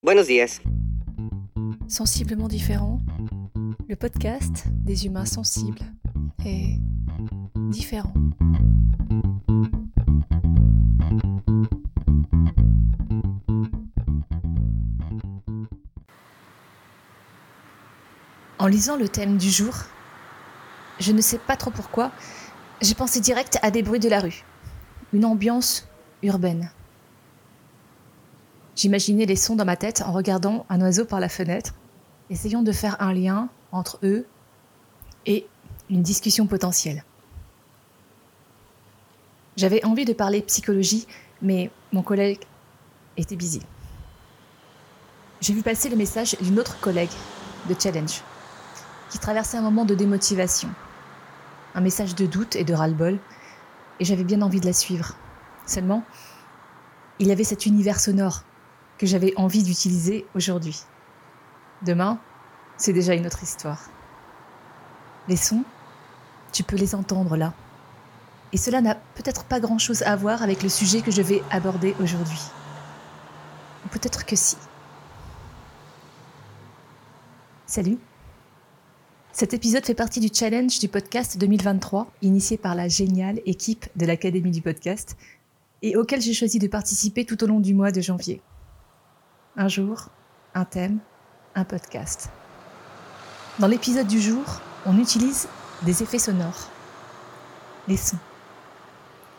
Buenos días. Sensiblement différent, le podcast des humains sensibles est différent. En lisant le thème du jour, je ne sais pas trop pourquoi, j'ai pensé direct à des bruits de la rue, une ambiance urbaine. J'imaginais les sons dans ma tête en regardant un oiseau par la fenêtre, essayant de faire un lien entre eux et une discussion potentielle. J'avais envie de parler psychologie, mais mon collègue était busy. J'ai vu passer le message d'une autre collègue de Challenge, qui traversait un moment de démotivation, un message de doute et de ras-le-bol, et j'avais bien envie de la suivre. Seulement, il y avait cet univers sonore que j'avais envie d'utiliser aujourd'hui. Demain, c'est déjà une autre histoire. Les sons, tu peux les entendre là. Et cela n'a peut-être pas grand-chose à voir avec le sujet que je vais aborder aujourd'hui. Ou peut-être que si. Salut cet épisode fait partie du challenge du podcast 2023, initié par la géniale équipe de l'Académie du podcast, et auquel j'ai choisi de participer tout au long du mois de janvier. Un jour, un thème, un podcast. Dans l'épisode du jour, on utilise des effets sonores, les sons.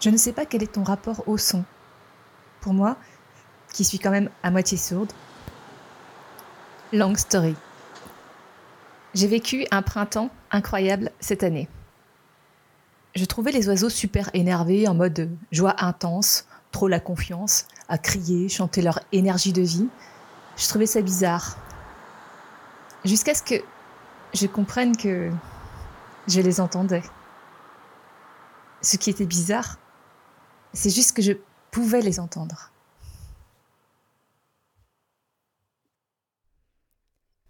Je ne sais pas quel est ton rapport au son. Pour moi, qui suis quand même à moitié sourde, long story. J'ai vécu un printemps incroyable cette année. Je trouvais les oiseaux super énervés, en mode joie intense, trop la confiance, à crier, chanter leur énergie de vie. Je trouvais ça bizarre. Jusqu'à ce que je comprenne que je les entendais. Ce qui était bizarre, c'est juste que je pouvais les entendre.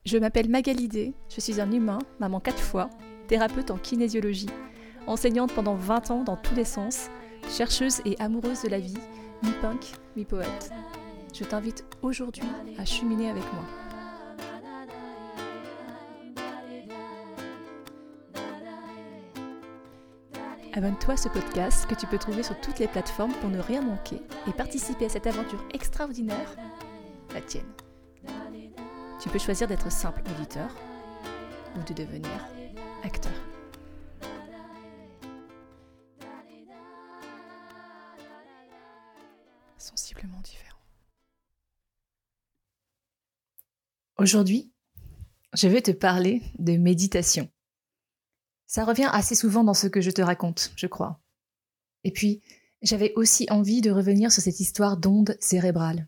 Je m'appelle Magalidé, je suis un humain, maman quatre fois, thérapeute en kinésiologie, enseignante pendant 20 ans dans tous les sens, chercheuse et amoureuse de la vie, mi-punk, mi-poète. Je t'invite aujourd'hui à cheminer avec moi. Abonne-toi à ce podcast que tu peux trouver sur toutes les plateformes pour ne rien manquer et participer à cette aventure extraordinaire, la tienne. Tu peux choisir d'être simple auditeur ou de devenir acteur. Aujourd'hui, je vais te parler de méditation. Ça revient assez souvent dans ce que je te raconte, je crois. Et puis, j'avais aussi envie de revenir sur cette histoire d'ondes cérébrales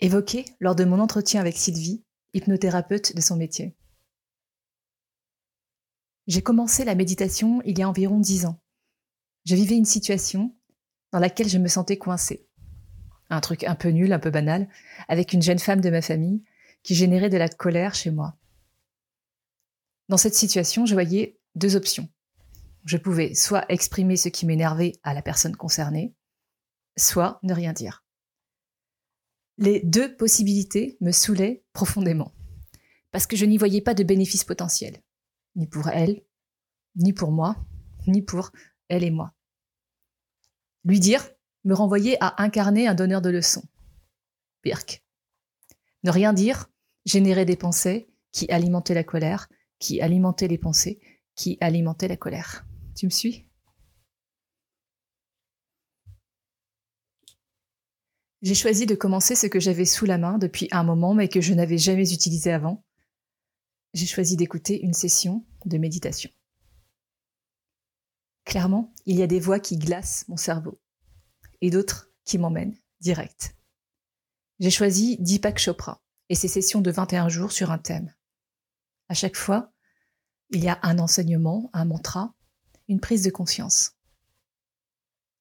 évoqué lors de mon entretien avec Sylvie, hypnothérapeute de son métier. J'ai commencé la méditation il y a environ dix ans. Je vivais une situation dans laquelle je me sentais coincée. Un truc un peu nul, un peu banal, avec une jeune femme de ma famille qui générait de la colère chez moi. Dans cette situation, je voyais deux options. Je pouvais soit exprimer ce qui m'énervait à la personne concernée, soit ne rien dire. Les deux possibilités me saoulaient profondément, parce que je n'y voyais pas de bénéfice potentiel, ni pour elle, ni pour moi, ni pour elle et moi. Lui dire me renvoyait à incarner un donneur de leçons. Pirk. Ne rien dire générait des pensées qui alimentaient la colère, qui alimentaient les pensées, qui alimentaient la colère. Tu me suis? J'ai choisi de commencer ce que j'avais sous la main depuis un moment mais que je n'avais jamais utilisé avant. J'ai choisi d'écouter une session de méditation. Clairement, il y a des voix qui glacent mon cerveau et d'autres qui m'emmènent direct. J'ai choisi Deepak Chopra et ses sessions de 21 jours sur un thème. À chaque fois, il y a un enseignement, un mantra, une prise de conscience.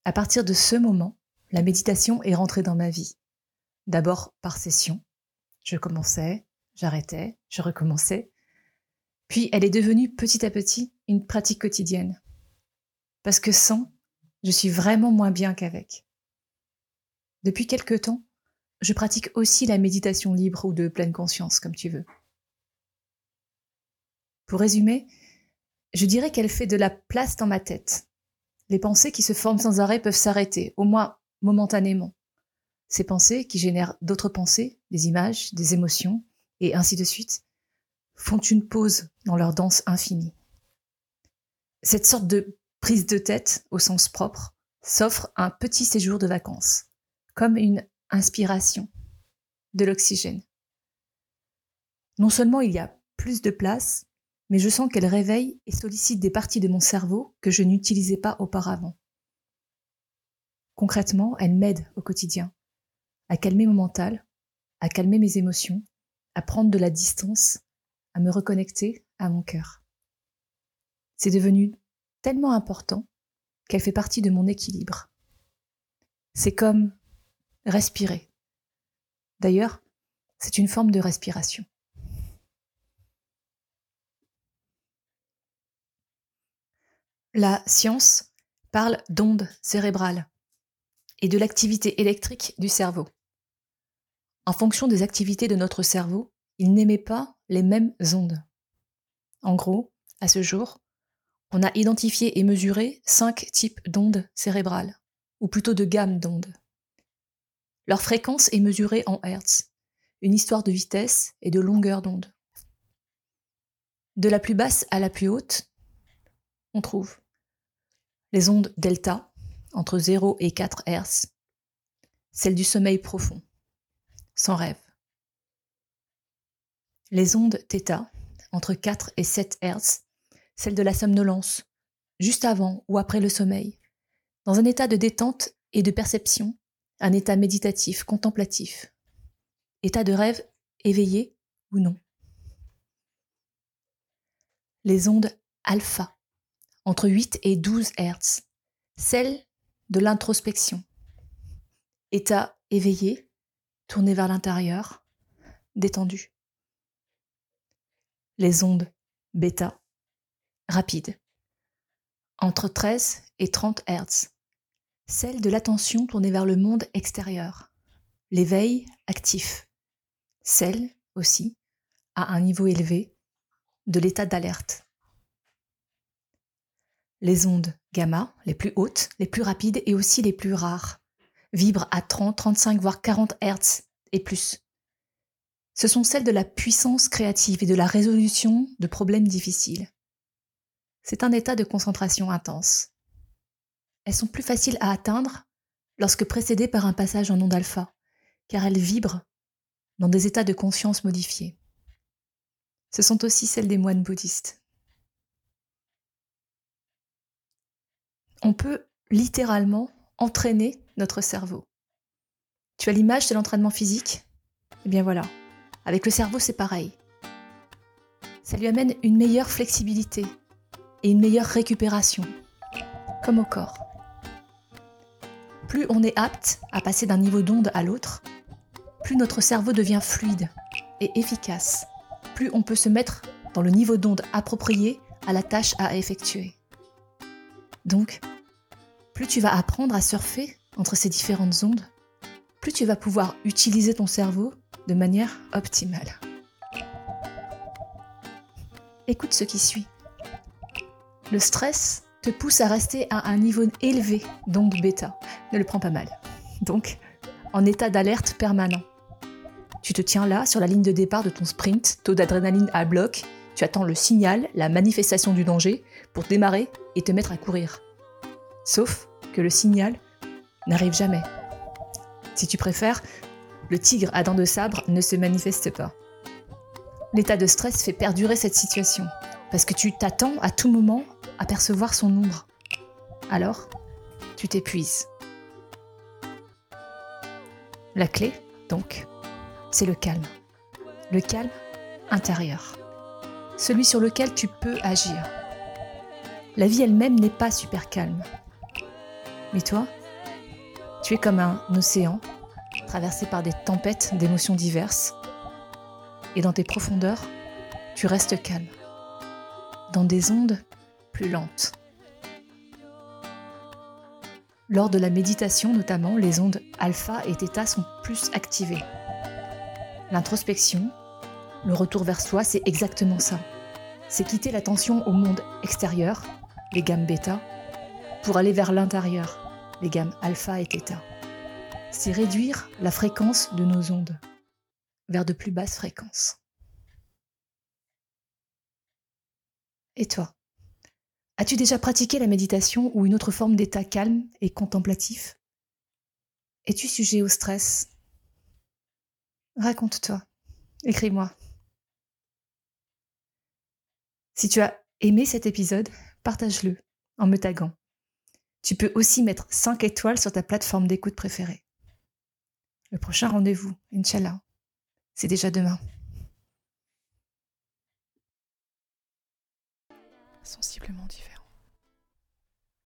À partir de ce moment, la méditation est rentrée dans ma vie. D'abord par session. Je commençais, j'arrêtais, je recommençais. Puis elle est devenue petit à petit une pratique quotidienne. Parce que sans, je suis vraiment moins bien qu'avec. Depuis quelque temps, je pratique aussi la méditation libre ou de pleine conscience, comme tu veux. Pour résumer, je dirais qu'elle fait de la place dans ma tête. Les pensées qui se forment sans arrêt peuvent s'arrêter, au moins momentanément. Ces pensées qui génèrent d'autres pensées, des images, des émotions, et ainsi de suite, font une pause dans leur danse infinie. Cette sorte de prise de tête, au sens propre, s'offre un petit séjour de vacances, comme une inspiration, de l'oxygène. Non seulement il y a plus de place, mais je sens qu'elle réveille et sollicite des parties de mon cerveau que je n'utilisais pas auparavant. Concrètement, elle m'aide au quotidien à calmer mon mental, à calmer mes émotions, à prendre de la distance, à me reconnecter à mon cœur. C'est devenu tellement important qu'elle fait partie de mon équilibre. C'est comme respirer. D'ailleurs, c'est une forme de respiration. La science parle d'ondes cérébrales et de l'activité électrique du cerveau. En fonction des activités de notre cerveau, il n'émet pas les mêmes ondes. En gros, à ce jour, on a identifié et mesuré cinq types d'ondes cérébrales, ou plutôt de gammes d'ondes. Leur fréquence est mesurée en Hertz, une histoire de vitesse et de longueur d'onde. De la plus basse à la plus haute, on trouve les ondes delta, entre 0 et 4 Hz, celles du sommeil profond, sans rêve. Les ondes θ, entre 4 et 7 Hz, celle de la somnolence, juste avant ou après le sommeil, dans un état de détente et de perception, un état méditatif, contemplatif, état de rêve éveillé ou non. Les ondes alpha, entre 8 et 12 Hertz, celle de l'introspection, état éveillé, tourné vers l'intérieur, détendu. Les ondes bêta, rapide, entre 13 et 30 Hz, celle de l'attention tournée vers le monde extérieur, l'éveil actif, celle aussi, à un niveau élevé, de l'état d'alerte. Les ondes gamma, les plus hautes, les plus rapides et aussi les plus rares, vibrent à 30, 35, voire 40 Hz et plus. Ce sont celles de la puissance créative et de la résolution de problèmes difficiles. C'est un état de concentration intense. Elles sont plus faciles à atteindre lorsque précédées par un passage en onde alpha, car elles vibrent dans des états de conscience modifiés. Ce sont aussi celles des moines bouddhistes. On peut littéralement entraîner notre cerveau. Tu as l'image de l'entraînement physique? Eh bien voilà, avec le cerveau c'est pareil. Ça lui amène une meilleure flexibilité, et une meilleure récupération, comme au corps. Plus on est apte à passer d'un niveau d'onde à l'autre, plus notre cerveau devient fluide et efficace, plus on peut se mettre dans le niveau d'onde approprié à la tâche à effectuer. Donc, plus tu vas apprendre à surfer entre ces différentes ondes, plus tu vas pouvoir utiliser ton cerveau de manière optimale. Écoute ce qui suit. Le stress te pousse à rester à un niveau élevé d'onde bêta. Ne le prends pas mal. Donc, en état d'alerte permanent. Tu te tiens là, sur la ligne de départ de ton sprint, taux d'adrénaline à bloc, tu attends le signal, la manifestation du danger, pour démarrer et te mettre à courir. Sauf que le signal n'arrive jamais. Si tu préfères, le tigre à dents de sabre ne se manifeste pas. L'état de stress fait perdurer cette situation, parce que tu t'attends à tout moment apercevoir son ombre. Alors, tu t'épuises. La clé, donc, c'est le calme. Le calme intérieur. Celui sur lequel tu peux agir. La vie elle-même n'est pas super calme. Mais toi, tu es comme un océan traversé par des tempêtes d'émotions diverses. Et dans tes profondeurs, tu restes calme. Dans des ondes lente. Lors de la méditation notamment, les ondes alpha et θ sont plus activés. L'introspection, le retour vers soi, c'est exactement ça. C'est quitter l'attention au monde extérieur, les gammes bêta, pour aller vers l'intérieur, les gammes alpha et θ. C'est réduire la fréquence de nos ondes vers de plus basses fréquences. Et toi? As-tu déjà pratiqué la méditation ou une autre forme d'état calme et contemplatif? Es-tu sujet au stress? Raconte-toi. Écris-moi. Si tu as aimé cet épisode, partage-le en me taguant. Tu peux aussi mettre 5 étoiles sur ta plateforme d'écoute préférée. Le prochain rendez-vous, Inch'Allah, c'est déjà demain. Sensiblement différent.